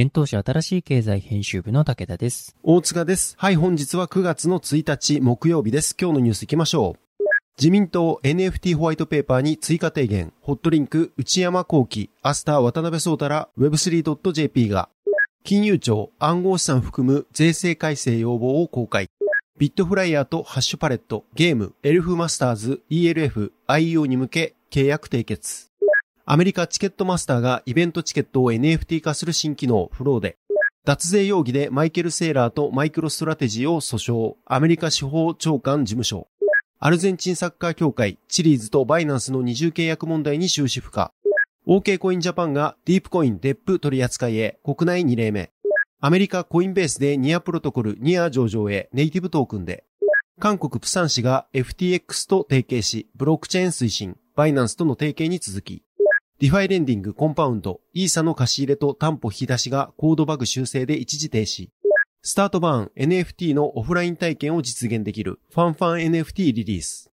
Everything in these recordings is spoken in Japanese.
現当社新しい経済編集部の武田です。大塚です。はい、本日は9月の1日木曜日です。今日のニュース行きましょう。自民党 NFT ホワイトペーパーに追加提言。ホットリンク内山幸喜、アスター渡辺聡太ら Web3.jp が金融庁暗号資産含む税制改正要望を公開。ビットフライヤーとハッシュパレット、ゲーム、エルフマスターズ、ELF、IEO に向け契約締結。アメリカチケットマスターがイベントチケットを NFT 化する新機能、フローで。脱税容疑でマイケル・セーラーとマイクロストラテジーを訴訟。アメリカ司法長官事務所。アルゼンチンサッカー協会、チリーズとバイナンスの二重契約問題に終止符か。OK コインジャパンがディープコイン DEP 取り扱いへ国内2例目。アメリカコインベースでニアプロトコルニア上場へネイティブトークンで。韓国プサン市が FTX と提携し、ブロックチェーン推進、バイナンスとの提携に続き、ディファイレンディングコンパウンド、イーサの貸し入れと担保引き出しがコードバグ修正で一時停止。スタートバーン NFT のオフライン体験を実現できるファンファン NFT リリース。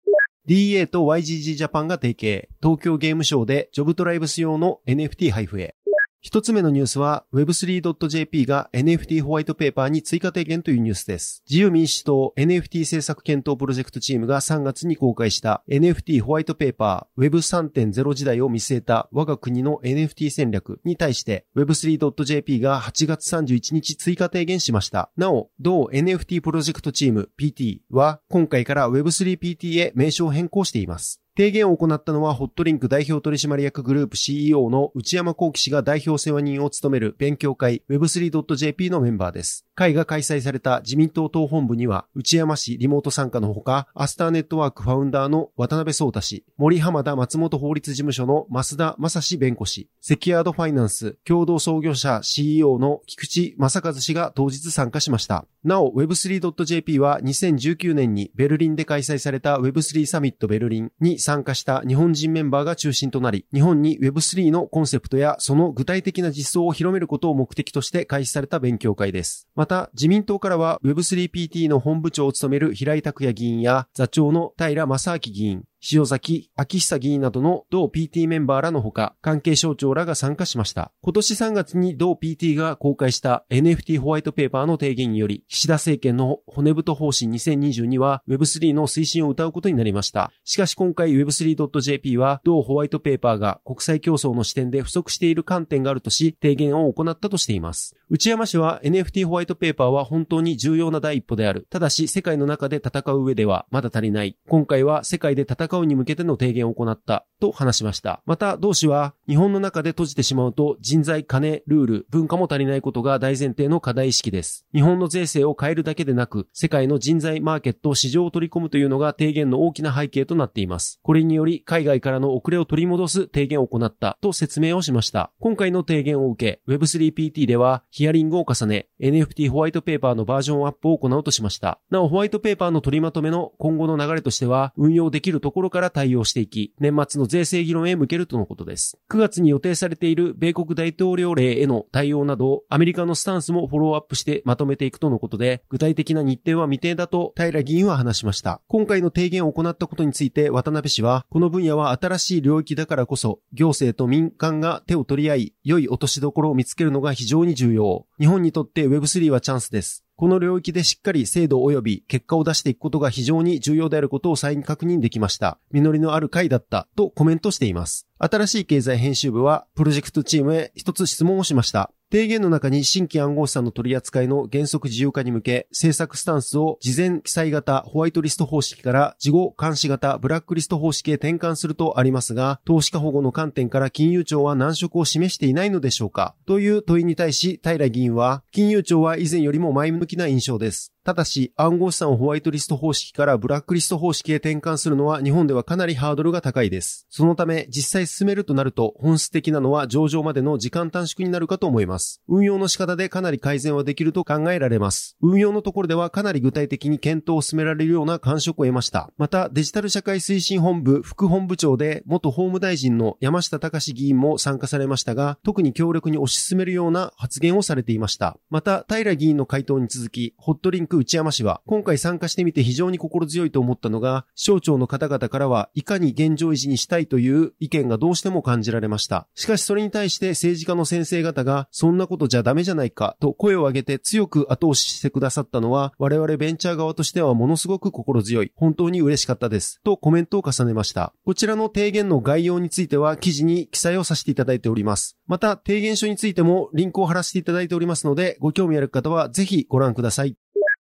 DA と YGG ジャパンが提携、東京ゲームショーでジョブトライブス用の NFT 配布へ。一つ目のニュースは Web3.jp が NFT ホワイトペーパーに追加提言というニュースです。自由民主党 NFT 政策検討プロジェクトチームが3月に公開した NFT ホワイトペーパー Web3.0 時代を見据えた我が国の NFT 戦略に対して Web3.jp が8月31日追加提言しました。なお、同 NFT プロジェクトチーム PT は今回から Web3PT へ名称変更しています。提言を行ったのは、ホットリンク代表取締役グループ CEO の内山幸樹氏が代表世話人を務める勉強会 Web3.jp のメンバーです。会が開催された自民党党本部には、内山氏リモート参加のほか、アスターネットワークファウンダーの渡辺創太氏、森・濱田松本法律事務所の増田雅史弁護士、セキュアードファイナンス共同創業者 CEO の菊池正和氏が当日参加しました。なお、Web3.jp は2019年にベルリンで開催された Web3 サミットベルリンに参参加した日本人メンバーが中心となり、日本に Web3 のコンセプトやその具体的な実装を広めることを目的として開始された勉強会です。また、自民党からは Web3PT の本部長を務める平井拓也議員や座長の平正明議員、塩崎明久議員などの同 PT メンバーらのほか、関係省庁らが参加しました。今年3月に同 PT が公開した NFT ホワイトペーパーの提言により、岸田政権の骨太方針2022は Web3 の推進を謳うことになりました。しかし今回 Web3.jp は同ホワイトペーパーが国際競争の視点で不足している観点があるとし、提言を行ったとしています。内山氏は NFT ホワイトペーパーは本当に重要な第一歩である。ただし世界の中で戦う上ではまだ足りない。今回は世界で戦うに向けての提言を行った。と話しました。また、同氏は日本の中で閉じてしまうと人材、金、ルール、文化も足りないことが大前提の課題意識です。日本の税制を変えるだけでなく、世界の人材マーケット、市場を取り込むというのが提言の大きな背景となっています。これにより、海外からの遅れを取り戻す提言を行ったと説明をしました。今回の提言を受け、Web3PT ではヒアリングを重ね、NFT ホワイトペーパーのバージョンアップを行うとしました。なお、ホワイトペーパーの取りまとめの今後の流れとしては、運用できるところから対応していき、年末の税制議論へ向けるとのことです。9月に予定されている米国大統領令への対応など、アメリカのスタンスもフォローアップしてまとめていくとのことで、具体的な日程は未定だと平議員は話しました。今回の提言を行ったことについて渡辺氏は、この分野は新しい領域だからこそ、行政と民間が手を取り合い、良い落としどころを見つけるのが非常に重要。日本にとって Web3 はチャンスです。この領域でしっかり精度及び結果を出していくことが非常に重要であることを再確認できました。実りのある回だったとコメントしています。新しい経済編集部はプロジェクトチームへ一つ質問をしました。提言の中に新規暗号資産の取り扱いの原則自由化に向け、政策スタンスを事前記載型ホワイトリスト方式から事後監視型ブラックリスト方式へ転換するとありますが、投資家保護の観点から金融庁は難色を示していないのでしょうかという問いに対し、平議員は、金融庁は以前よりも前向きな印象です。ただし、暗号資産をホワイトリスト方式からブラックリスト方式へ転換するのは日本ではかなりハードルが高いです。そのため、実際進めるとなると、本質的なのは上場までの時間短縮になるかと思います。運用の仕方でかなり改善はできると考えられます。運用のところではかなり具体的に検討を進められるような感触を得ました。また、デジタル社会推進本部副本部長で元法務大臣の山下隆議員も参加されましたが、特に強力に推し進めるような発言をされていました。また、平議員の回答に続き、ホットリンク内山氏は、今回参加してみて非常に心強いと思ったのが、省庁の方々からはいかに現状維持にしたいという意見がどうしても感じられました。しかしそれに対して政治家の先生方が、そんなことじゃダメじゃないかと声を上げて強く後押ししてくださったのは、我々ベンチャー側としてはものすごく心強い、本当に嬉しかったです。とコメントを重ねました。こちらの提言の概要については記事に記載をさせていただいております。また、提言書についてもリンクを貼らせていただいておりますので、ご興味ある方はぜひご覧ください。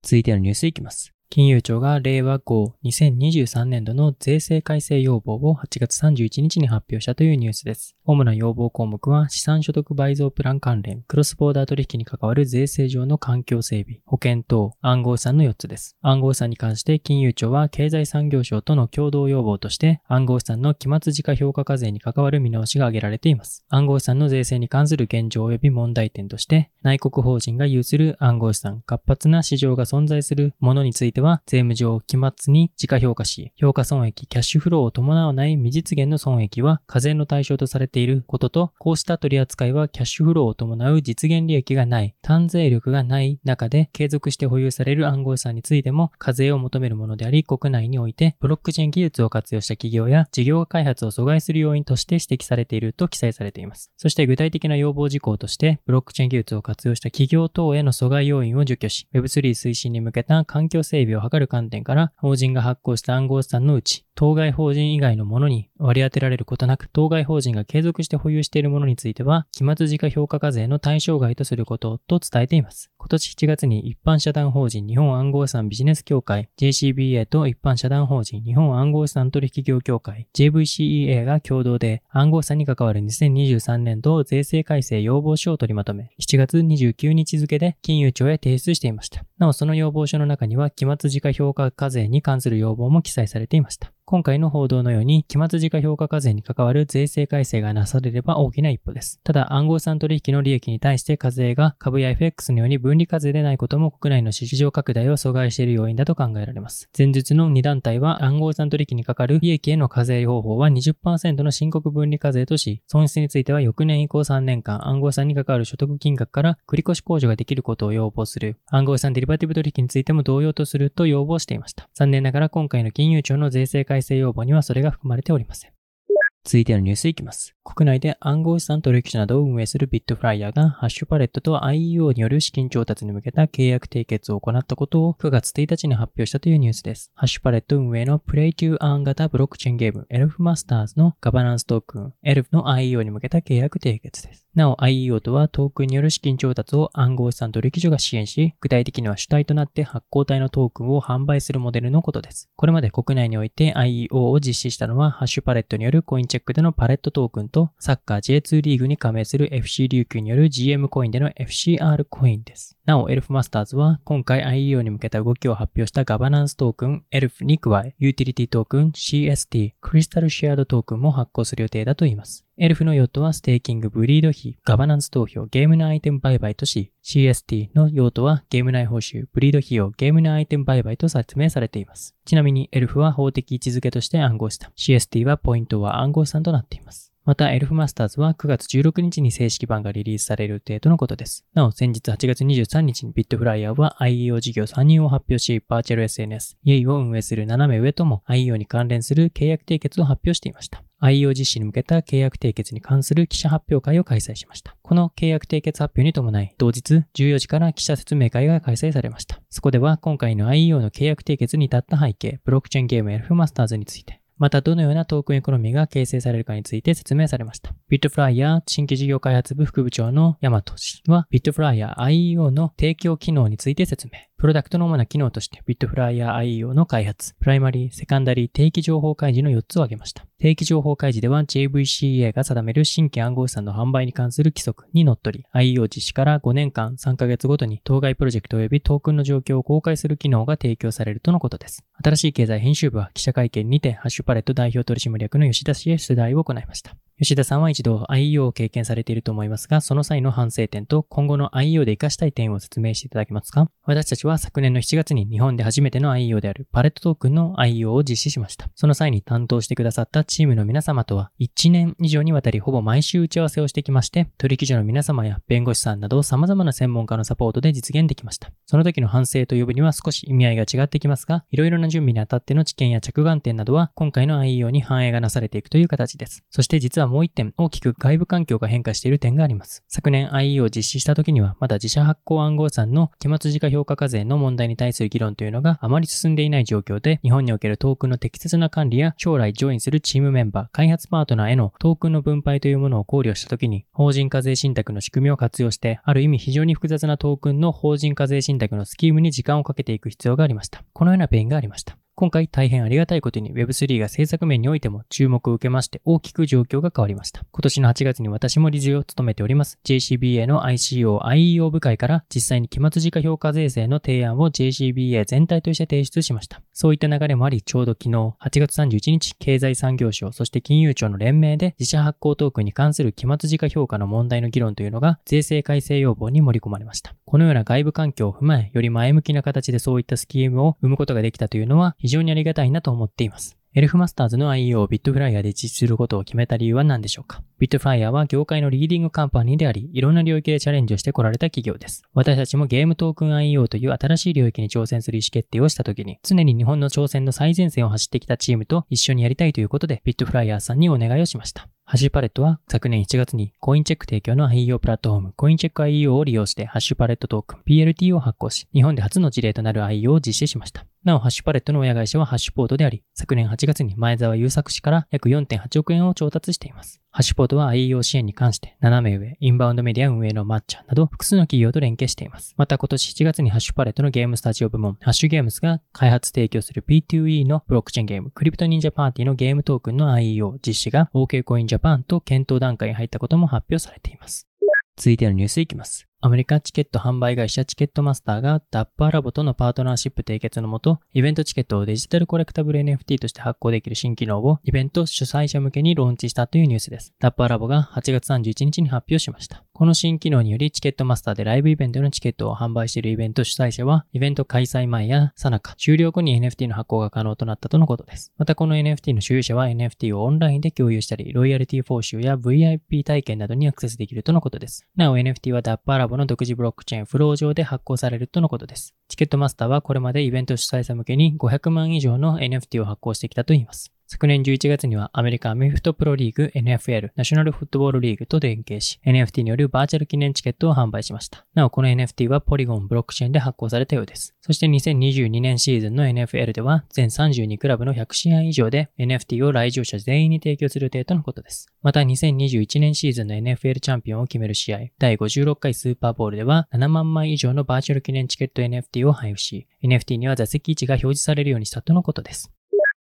続いてのニュースいきます。金融庁が令和後2023年度の税制改正要望を8月31日に発表したというニュースです。主な要望項目は資産所得倍増プラン関連、クロスボーダー取引に関わる税制上の環境整備、保険等、暗号資産の4つです。暗号資産に関して金融庁は経済産業省との共同要望として暗号資産の期末時価評価課税に関わる見直しが挙げられています。暗号資産の税制に関する現状及び問題点として内国法人が有する暗号資産、活発な市場が存在するものについては税務上期末に自家評価し、評価損益、キャッシュフローを伴わない未実現の損益は課税の対象とされていることと、こうした取り扱いはキャッシュフローを伴う実現利益がない、単税力がない中で継続して保有される暗号資産についても課税を求めるものであり、国内においてブロックチェーン技術を活用した企業や事業開発を阻害する要因として指摘されていると記載されています。そして具体的な要望事項として、ブロックチェーン技術を活用した企業等への阻害要因を除去し、Web3 推進に向けた環境整備を図る観点から、法人が発行した暗号資産のうち、当該法人以外のものに割り当てられることなく、当該法人が継続して保有しているものについては、期末時価評価課税の対象外とすることと伝えています。今年7月に一般社団法人日本暗号資産ビジネス協会 JCBA と一般社団法人日本暗号資産取引業協会 JVCEA が共同で暗号資産に関わる2023年度税制改正要望書を取りまとめ、7月29日付で金融庁へ提出していました。なおその要望書の中には期末時価評価課税に関する要望も記載されていました。今回の報道のように、期末時価評価課税に関わる税制改正がなされれば大きな一歩です。ただ、暗号資産取引の利益に対して課税が株や FX のように分離課税でないことも国内の市場拡大を阻害している要因だと考えられます。前述の2団体は暗号資産取引にかかる利益への課税方法は20%の申告分離課税とし、損失については翌年以降3年間暗号資産に関わる所得金額から繰越控除ができることを要望する。暗号資産デリバティブ取引についても同様とすると要望していました。残念ながら今回の金融庁の税制改改正要望にはそれが含まれておりません。続いてのニュースいきます。国内で暗号資産取引所などを運営するビットフライヤーがハッシュパレットと IEO による資金調達に向けた契約締結を行ったことを9月1日に発表したというニュースです。ハッシュパレット運営のプレイトゥーアーン型ブロックチェーンゲームエルフマスターズのガバナンストークンエルフの IEO に向けた契約締結です。なお IEO とはトークンによる資金調達を暗号資産取引所が支援し、具体的には主体となって発行体のトークンを販売するモデルのことです。これまで国内において IEO を実施したのはハッシュパレットによるコインチェックでのパレットトークンと、サッカー J2 リーグに加盟する FC 琉球による GM コインでの FCR コインです。なお、エルフマスターズは今回 IEO に向けた動きを発表したガバナンストークンエルフに加え、ユーティリティトークン CST、クリスタルシェアードトークンも発行する予定だといいます。エルフの用途はステーキング、ブリード費、ガバナンス投票、ゲーム内アイテム売買とし、CST の用途はゲーム内報酬、ブリード費用、ゲーム内アイテム売買と説明されています。ちなみにエルフは法的位置づけとして暗号資産、CST はポイントは暗号資産となっています。また、エルフマスターズは9月16日に正式版がリリースされるとのことです。なお、先日8月23日にビットフライヤーは IEO 事業3人を発表し、バーチャル SNS、 Yay!を運営するナナメウエとも IEO に関連する契約締結を発表していました。IEO 実施に向けた契約締結に関する記者発表会を開催しました。この契約締結発表に伴い、同日14時から記者説明会が開催されました。そこでは今回の IEO の契約締結に至った背景、ブロックチェーンゲームエルフマスターズについて、またどのようなトークンエコノミーが形成されるかについて説明されました。ビットフライヤー新規事業開発部副部長のヤマト氏は、ビットフライヤー IEO の提供機能について説明。プロダクトの主な機能として、ビットフライヤー IEO の開発、プライマリー、セカンダリー、定期情報開示の4つを挙げました。定期情報開示では JVCA が定める新規暗号資産の販売に関する規則にのっとり、IEO 実施から5年間3ヶ月ごとに当該プロジェクト及びトークンの状況を公開する機能が提供されるとのことです。あたらしい経済編集部は記者会見にて、ハッシュパレット代表取締役の吉田氏へ取材を行いました。吉田さんは一度 IEO を経験されていると思いますが、その際の反省点と今後の IEO で活かしたい点を説明していただけますか？私たちは昨年の7月に日本で初めての IEO であるパレットトークンの IEO を実施しました。その際に担当してくださったチームの皆様とは1年以上にわたりほぼ毎週打ち合わせをしてきまして、取引所の皆様や弁護士さんなど様々な専門家のサポートで実現できました。その時の反省と呼ぶには少し意味合いが違ってきますが、いろいろな準備にあたっての知見や着眼点などは今回の IEO に反映がなされていくという形です。そして実はもう一点大きく外部環境が変化している点があります。昨年 IE を実施した時には、まだ自社発行暗号資産の期末時価評価課税の問題に対する議論というのがあまり進んでいない状況で、日本におけるトークンの適切な管理や将来ジョインするチームメンバー、開発パートナーへのトークンの分配というものを考慮した時に、法人課税信託の仕組みを活用して、ある意味非常に複雑なトークンの法人課税信託のスキームに時間をかけていく必要がありました。このようなペインがありました。今回大変ありがたいことに Web3 が政策面においても注目を受けまして大きく状況が変わりました。今年の8月に私も理事を務めております JCBA の ICO、IEO 部会から実際に期末時価評価税制の提案を JCBA 全体として提出しました。そういった流れもあり、ちょうど昨日8月31日、経済産業省、そして金融庁の連名で自社発行トークンに関する期末時価評価の問題の議論というのが税制改正要望に盛り込まれました。このような外部環境を踏まえ、より前向きな形でそういったスキームを生むことができたというのは非常にありがたいなと思っています。エルフマスターズの IEO をビットフライヤーで実施することを決めた理由は何でしょうかビットフライヤーは業界のリーディングカンパニーであり、いろんな領域でチャレンジをしてこられた企業です。私たちもゲームトークン IEO という新しい領域に挑戦する意思決定をしたときに、常に日本の挑戦の最前線を走ってきたチームと一緒にやりたいということで、ビットフライヤーさんにお願いをしました。ハッシュパレットは昨年1月にコインチェック提供の IEO プラットフォームコインチェック IEO を利用してハッシュパレットトークン PLT を発行し、日本で初の事例となる IEO を実施しました。なお、ハッシュパレットの親会社はハッシュポートであり、昨年8月に前澤友作氏から約4.8億円を調達しています。ハッシュポートは IEO 支援に関して斜め上、インバウンドメディア運営のマッチャなど複数の企業と連携しています。また今年7月にハッシュパレットのゲームスタジオ部門、ハッシュゲームスが開発提供する P2E のブロックチェーンゲーム、クリプト忍者パーティーのゲームトークンの IEO 実施が OK コインジャパンと検討段階に入ったことも発表されています。続いてのニュースいきます。アメリカチケット販売会社チケットマスターがダッパーラボとのパートナーシップ締結のもと、イベントチケットをデジタルコレクタブル NFT として発行できる新機能をイベント主催者向けにローンチしたというニュースです。ダッパーラボが8月31日に発表しました。この新機能によりチケットマスターでライブイベントのチケットを販売しているイベント主催者は、イベント開催前やさなか、終了後に NFT の発行が可能となったとのことです。またこの NFT の所有者は NFT をオンラインで共有したり、ロイヤリティ報酬や VIP 体験などにアクセスできるとのことです。なお NFT はダッパーラボの独自ブロックチェーンチェーンフロー上で発行されるとのことです。チケットマスターはこれまでイベント主催者向けに500万以上の NFT を発行してきたといいます。昨年11月にはアメリカアメフトプロリーグ NFL ナショナルフットボールリーグと連携し NFT によるバーチャル記念チケットを販売しました。なおこの NFT はポリゴンブロックチェーンで発行されたようです。そして2022年シーズンの NFL では全32クラブの100試合以上で NFT を来場者全員に提供する予定とのことです。また2021年シーズンの NFL チャンピオンを決める試合第56回スーパーボールでは7万枚以上のバーチャル記念チケット NFT を配布し NFT には座席位置が表示されるようにしたとのことです。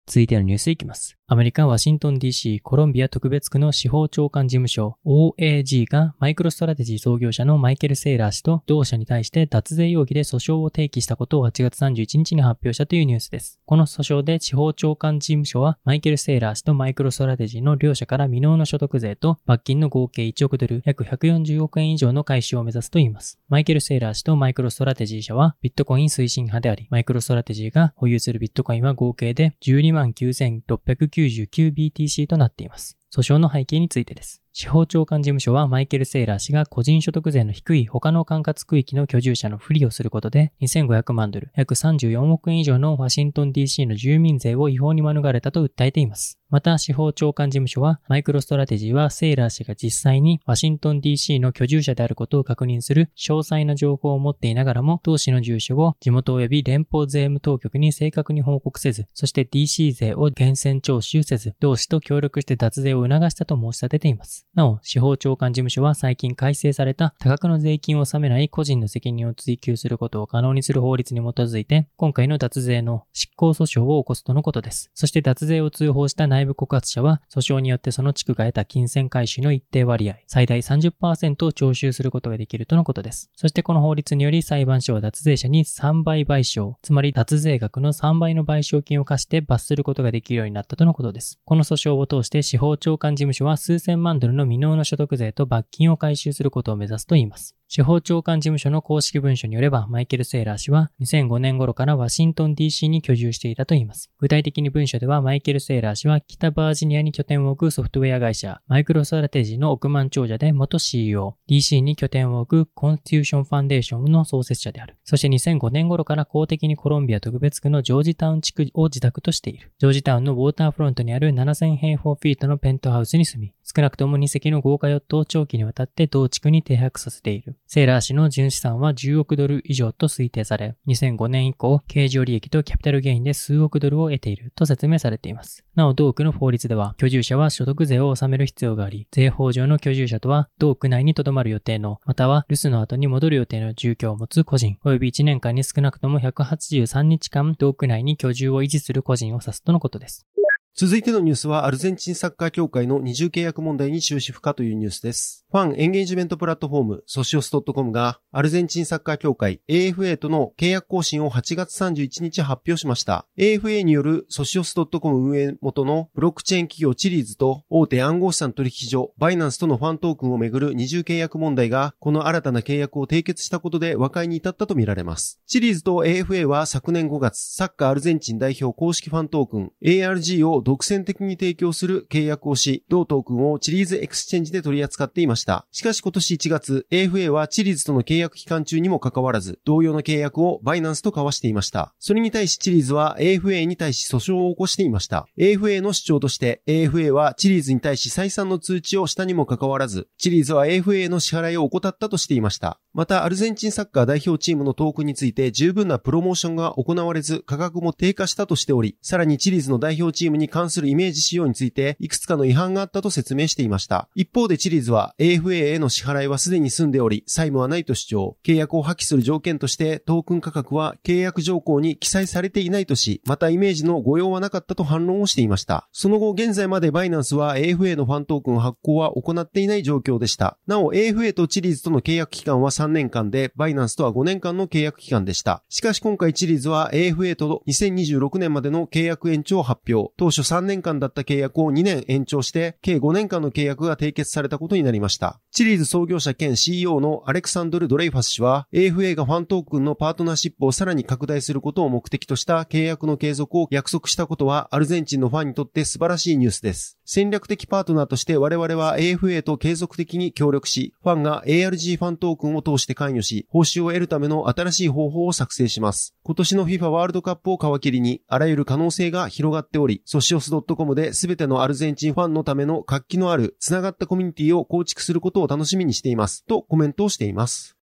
続いてのニュースいきます。アメリカ・ワシントン DC コロンビア特別区の司法長官事務所 OAG がマイクロストラテジー創業者のマイケル・セイラー氏と同社に対して脱税容疑で訴訟を提起したことを8月31日に発表したというニュースです。この訴訟で司法長官事務所はマイケル・セイラー氏とマイクロストラテジーの両者から未納の所得税と罰金の合計1億ドル約140億円以上の回収を目指すといいます。マイケル・セイラー氏とマイクロストラテジー社はビットコイン推進派であり、マイクロストラテジーが保有するビットコインは合計で12 29,699BTC となっています。訴訟の背景についてです。司法長官事務所はマイケル・セイラー氏が個人所得税の低い他の管轄区域の居住者の不利をすることで2500万ドル、約34億円以上のワシントン DC の住民税を違法に免れたと訴えています。また、司法長官事務所は、マイクロストラテジーはセイラー氏が実際にワシントン DC の居住者であることを確認する詳細な情報を持っていながらも、同氏の住所を地元及び連邦税務当局に正確に報告せず、そして DC 税を厳選徴収せず、同氏と協力して脱税を促したと申し立てています。なお、司法長官事務所は最近改正された多額の税金を納めない個人の責任を追及することを可能にする法律に基づいて、今回の脱税の執行訴訟を起こすとのことです。そして脱税を通報した内部告発者は、訴訟によってその地区が得た金銭回収の一定割合、最大30%を徴収することができるとのことです。そしてこの法律により裁判所は脱税者に3倍賠償、つまり脱税額の3倍の賠償金を課して罰することができるようになったとのことです。この訴訟を通して司法長官事務所は数千万ドルの未納の所得税と罰金を回収することを目指すと言います。司法長官事務所の公式文書によれば、マイケル・セイラー氏は2005年頃からワシントン DC に居住していたといいます。具体的に文書では、マイケル・セイラー氏は北バージニアに拠点を置くソフトウェア会社、マイクロストラテジーの億万長者で元 CEO、DC に拠点を置くコンスティューションファンデーションの創設者である。そして2005年頃から公的にコロンビア特別区のジョージタウン地区を自宅としている。ジョージタウンのウォーターフロントにある7000平方フィートのペントハウスに住み、少なくとも2隻の豪華ヨットを長期にわたって同地区に停泊させている。セーラー氏の純資産は10億ドル以上と推定され、2005年以降、経常利益とキャピタルゲインで数億ドルを得ていると説明されています。なお、同区の法律では、居住者は所得税を納める必要があり、税法上の居住者とは、同区内に留まる予定の、または留守の後に戻る予定の住居を持つ個人、及び1年間に少なくとも183日間、同区内に居住を維持する個人を指すとのことです。続いてのニュースは、アルゼンチンサッカー協会の二重契約問題に終止符かというニュースです。ファンエンゲージメントプラットフォーム、ソシオス .com が、アルゼンチンサッカー協会 AFA との契約更新を8月31日発表しました。AFA によるソシオス .com 運営元のブロックチェーン企業チリーズと大手暗号資産取引所バイナンスとのファントークンをめぐる二重契約問題が、この新たな契約を締結したことで和解に至ったとみられます。チリーズと AFA は昨年5月、サッカーアルゼンチン代表公式ファントークン ARG を独占的に提供する契約をし、同トークンをチリーズエクスチェンジで取り扱っていました。しかし今年1月、AFA はチリーズとの契約期間中にもかかわらず、同様の契約をバイナンスと交わしていました。それに対しチリーズは AFA に対し訴訟を起こしていました。AFA の主張として、AFA はチリーズに対し再三の通知をしたにもかかわらず、チリーズは AFA の支払いを怠ったとしていました。また、アルゼンチンサッカー代表チームのトークについて十分なプロモーションが行われず、価格も低下したとしており、さらにチリーズの代表チームに関するイメージ仕様について、いくつかの違反があったと説明していました。一方でチリーズは AFA への支払いはすでに済んでおり、債務はないと主張、契約を破棄する条件としてトークン価格は契約条項に記載されていないとし、またイメージの誤用はなかったと反論をしていました。その後、現在までバイナンスは AFA のファントークン発行は行っていない状況でした。なお、AFA とチリーズとの契約期間は3年間で、バイナンスとは5年間の契約期間でした。しかし今回チリーズは AFA と2026年までの契約延長を発表。当初3年間だった契約を2年延長して、計5年間の契約が締結されたことになりました。チリーズ創業者兼 CEO のアレクサンドル・ドレイファス氏は、AFA がファントークンのパートナーシップをさらに拡大することを目的とした契約の継続を約束したことは、アルゼンチンのファンにとって素晴らしいニュースです。戦略的パートナーとして我々は AFA と継続的に協力し、ファンが ARG ファントークンを通して関与し、報酬を得るための新しい方法を作成します。今年の FIFA ワールドカップを皮切りに、あらゆる可能性が広がっており、ソシオス .com で全てのアルゼンチンファンのための活気のある、つながったコミュニティを構築することを楽しみにしています。とコメントをしています。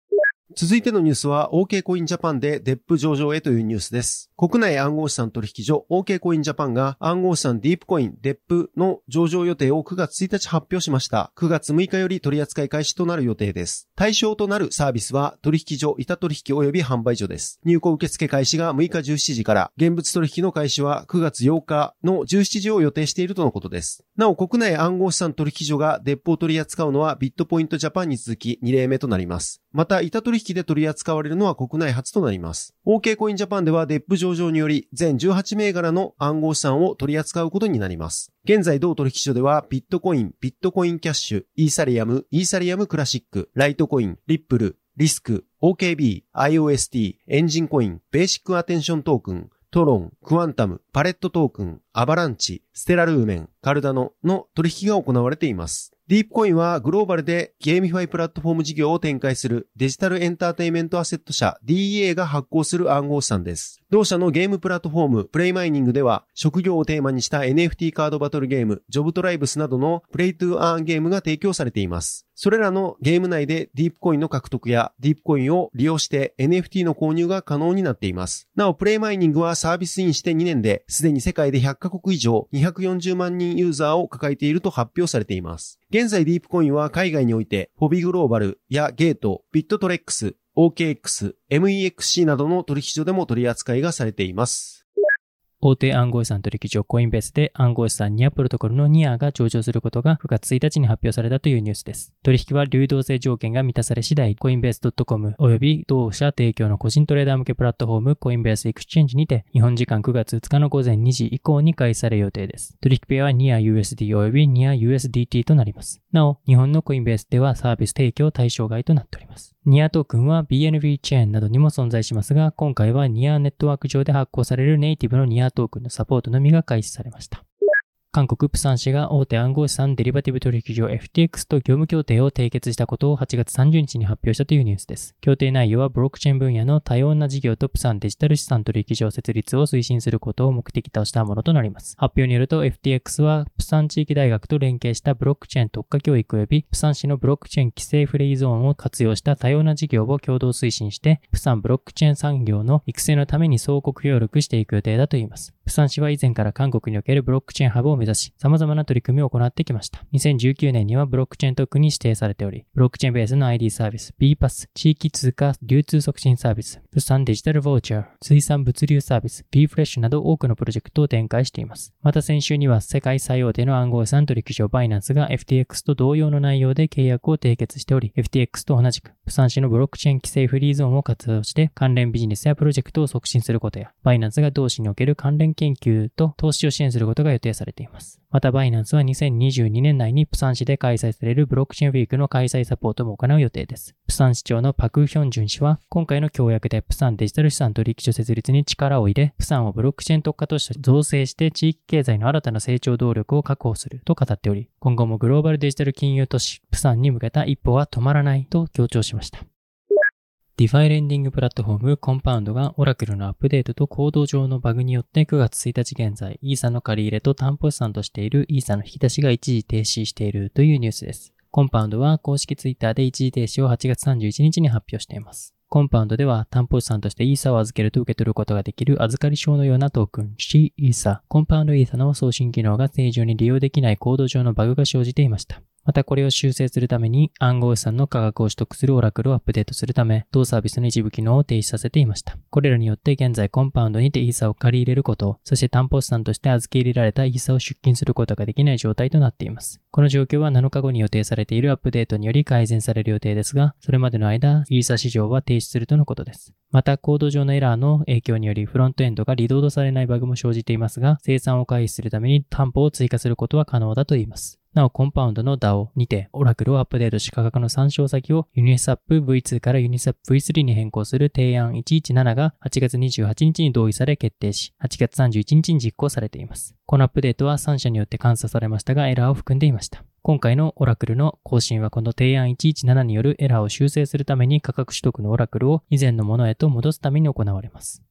続いてのニュースは OK コインジャパンでデップ上場へというニュースです。国内暗号資産取引所 OK コインジャパンが暗号資産ディープコインデップの上場予定を9月1日発表しました。9月6日より取扱い開始となる予定です。対象となるサービスは取引所、板取引及び販売所です。入庫受付開始が6日17時から、現物取引の開始は9月8日の17時を予定しているとのことです。なお国内暗号資産取引所がデップを取り扱うのはビットポイントジャパンに続き2例目となります。また、板取引で取り扱われるのは国内初となります。OK コインジャパンでは DEP 上場により全18銘柄の暗号資産を取り扱うことになります。現在同取引所ではビットコイン、ビットコインキャッシュ、イーサリアム、イーサリアムクラシック、ライトコイン、リップル、リスク、OKB、IOST、エンジンコイン、ベーシックアテンショントークン、トロン、クワンタム、パレットトークン、アバランチ、ステラルーメン、カルダノの取引が行われています。ディープコインはグローバルでゲーミファイプラットフォーム事業を展開するデジタルエンターテイメントアセット社 DEA が発行する暗号資産です。同社のゲームプラットフォームプレイマイニングでは職業をテーマにした NFT カードバトルゲームジョブトライブスなどの Play to Earn ゲームが提供されています。それらのゲーム内でディープコインの獲得やディープコインを利用して NFT の購入が可能になっています。なお、プレイマイニングはサービスインして2年ですでに世界で100カ国以上240万人ユーザーを抱えていると発表されています。現在ディープコインは海外において、フォビグローバルやゲート、ビットトレックス、OKX、MEXC などの取引所でも取り扱いがされています。大手暗号資産取引所コインベースで暗号資産ニアプロトコルのニアが上場することが9月1日に発表されたというニュースです。取引は流動性条件が満たされ次第、コインベース .com 及び同社提供の個人トレーダー向けプラットフォームコインベースエクスチェンジにて日本時間9月2日の午前2時以降に開始される予定です。取引ペアはニア USD 及びニア USDT となります。なお、日本のコインベースではサービス提供対象外となっております。ニアトークンは BNB チェーンなどにも存在しますが、今回はニアネットワーク上で発行されるネイティブのニアトークンのサポートのみが開始されました。韓国プサン市が大手暗号資産デリバティブ取引所 FTX と業務協定を締結したことを8月30日に発表したというニュースです。協定内容はブロックチェーン分野の多様な事業とプサンデジタル資産取引所設立を推進することを目的としたものとなります。発表によると FTX はプサン地域大学と連携したブロックチェーン特化教育及びプサン市のブロックチェーン規制フリーゾーンを活用した多様な事業を共同推進して、プサンブロックチェーン産業の育成のために総国協力していく予定だといいます。プサン市は以前から韓国におけるブロックチェーンハブを目指し、様々な取り組みを行ってきました。2019年にはブロックチェーン特区に指定されており、ブロックチェーンベースの ID サービス、BPAS、地域通貨流通促進サービス、物産デジタルヴォーチャー、水産物流サービス、BFresh など多くのプロジェクトを展開しています。また先週には世界最大手の暗号資産取引所バイナンスが FTX と同様の内容で契約を締結しており、FTX と同じく、プサン市のブロックチェーン規制フリーゾーンを活動して関連ビジネスやプロジェクトを促進することや、バイナンスが同市における関連研究と投資を支援することが予定されています。またバイナンスは2022年内にプサン市で開催されるブロックチェーンウィークの開催サポートも行う予定です。プサン市長のパク・ヒョンジュン氏は、今回の協約でプサンデジタル資産取引所設立に力を入れ、プサンをブロックチェーン特化として造成して地域経済の新たな成長動力を確保すると語っており、今後もグローバルデジタル金融都市プサンに向けた一歩は止まらないと強調しました。ディファイレンディングプラットフォームコンパウンドがオラクルのアップデートとコード上のバグによって9月1日現在、イーサの借り入れと担保資産としているイーサの引き出しが一時停止しているというニュースです。コンパウンドは公式ツイッターで一時停止を8月31日に発表しています。コンパウンドでは担保資産としてイーサを預けると受け取ることができる預かり証のようなトークン C イーサ、コンパウンドイーサの送信機能が正常に利用できないコード上のバグが生じていました。またこれを修正するために暗号資産の価格を取得するオラクルをアップデートするため、同サービスの一部機能を停止させていました。これらによって現在コンパウンドにてイーサを借り入れること、そして担保資産として預け入れられたイーサを出金することができない状態となっています。この状況は7日後に予定されているアップデートにより改善される予定ですが、それまでの間、イーサ市場は停止するとのことです。また、コード上のエラーの影響によりフロントエンドがリロードされないバグも生じていますが、生産を回避するために担保を追加することは可能だといいます。なお、コンパウンドの DAO にて、オラクルをアップデートし価格の参照先をユニスワップ V2 からユニスアップ V3 に変更する提案117が8月28日に同意され決定し、8月31日に実行されています。このアップデートは3社によって監査されましたが、エラーを含んでいました。今回のオラクルの更新はこの提案117によるエラーを修正するために価格取得のオラクルを以前のものへと戻すために行われます。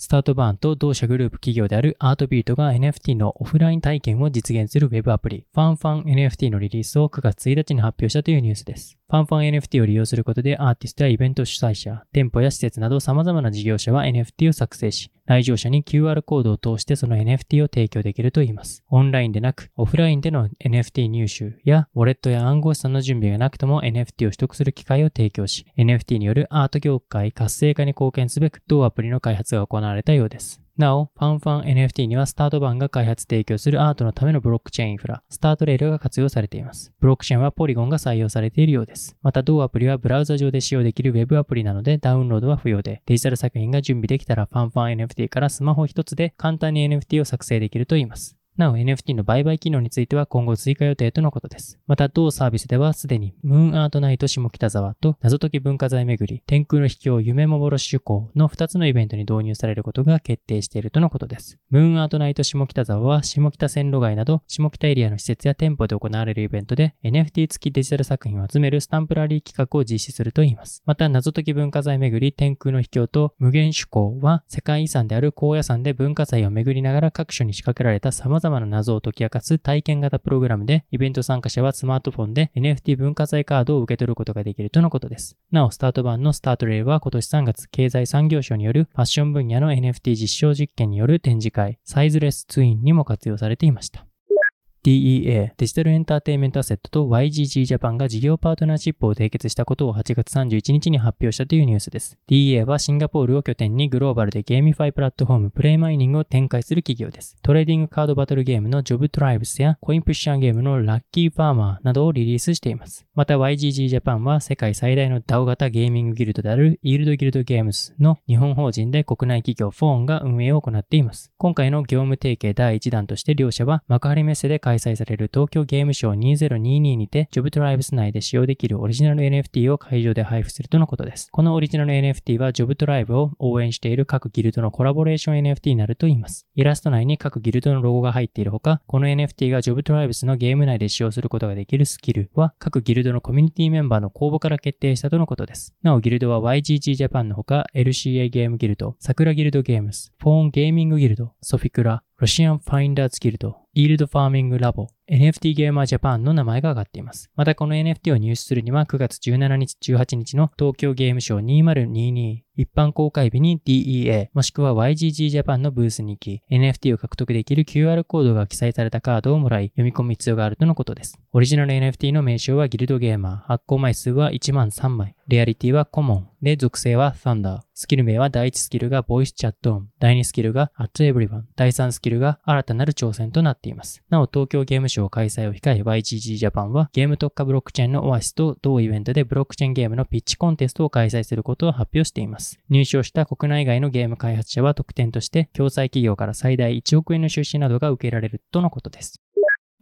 スタートバーンと同社グループ企業であるアートビートが NFT のオフライン体験を実現するウェブアプリ、ファンファン NFT のリリースを9月1日に発表したというニュースです。ファンファン NFT を利用することでアーティストやイベント主催者、店舗や施設など様々な事業者は NFT を作成し、来場者に QR コードを通してその NFT を提供できるといいます。オンラインでなく、オフラインでの NFT 入手や、ウォレットや暗号資産の準備がなくとも NFT を取得する機会を提供し、NFT によるアート業界活性化に貢献すべく、同アプリの開発が行われたようです。なお、ファンファン NFT にはスタート版が開発提供するアートのためのブロックチェーンインフラ、スタートレールが活用されています。ブロックチェーンはポリゴンが採用されているようです。また、同アプリはブラウザ上で使用できる Web アプリなのでダウンロードは不要で、デジタル作品が準備できたらファンファン NFT からスマホ一つで簡単に NFT を作成できるといいます。なお NFT の売買機能については今後追加予定とのことです。また同サービスではすでにムーンアートナイト下北沢と謎解き文化財巡り、天空の秘境夢幻趣向の2つのイベントに導入されることが決定しているとのことです。ムーンアートナイト下北沢は下北線路街など下北エリアの施設や店舗で行われるイベントで NFT 付きデジタル作品を集めるスタンプラリー企画を実施するといいます。また謎解き文化財巡り、天空の秘境と無限趣向は世界遺産である高野山で文化財を巡りながら各所に仕掛けられた様々な謎を解き明かす体験型プログラムで、イベント参加者はスマートフォンで NFT 文化財カードを受け取ることができるとのことです。なお、スタート版のスタートレールは今年3月、経済産業省によるファッション分野の NFT 実証実験による展示会、サイズレスツインにも活用されていました。DEA デジタルエンターテイメントアセットと YGG ジャパンが事業パートナーシップを締結したことを8月31日に発表したというニュースです。DEA はシンガポールを拠点にグローバルでゲーミファイプラットフォームプレイマイニングを展開する企業です。トレーディングカードバトルゲームのジョブトライブスやコインプッシャーゲームのラッキーファーマーなどをリリースしています。また YGG ジャパンは世界最大の DAO 型ゲーミングギルドであるイールドギルドゲームズの日本法人で国内企業フォーンが運営を行っています。今回の業務提携第1弾として両社は幕張メッセで開催される東京ゲームショー2022にて、ジョブトライブス内で使用できるオリジナル NFT を会場で配布するとのことです。このオリジナル NFT はジョブトライブスを応援している各ギルドのコラボレーション NFT になるといいます。イラスト内に各ギルドのロゴが入っているほか、この NFT がジョブトライブスのゲーム内で使用することができるスキルは、各ギルドのコミュニティメンバーの公募から決定したとのことです。なお、ギルドは YGG ジャパンのほか、LCA ゲームギルド、桜ギルドゲームス、フォーンゲーミングギルド、ソフィクラ、ロシアンファインダーズギルド、イールドファーミングラボ NFT ゲーマージャパンの名前が挙がっています。またこの NFT を入手するには9月17日18日の東京ゲームショー2022一般公開日に DEA もしくは YGG ジャパンのブースに行き NFT を獲得できる QR コードが記載されたカードをもらい読み込む必要があるとのことです。オリジナル NFT の名称はギルドゲーマー、発行枚数は1万3枚、レアリティはコモン、で属性は Thunder、スキル名は第1スキルがボイスチャットオン、第2スキルが At Everyone、第3スキルが新たなる挑戦となっています。なお東京ゲームショー開催を控え YGG ジャパンはゲーム特化ブロックチェーンのオアシスと同イベントでブロックチェーンゲームのピッチコンテストを開催することを発表しています。入賞した国内外のゲーム開発者は特典として共済企業から最大1億円の出資などが受けられるとのことです。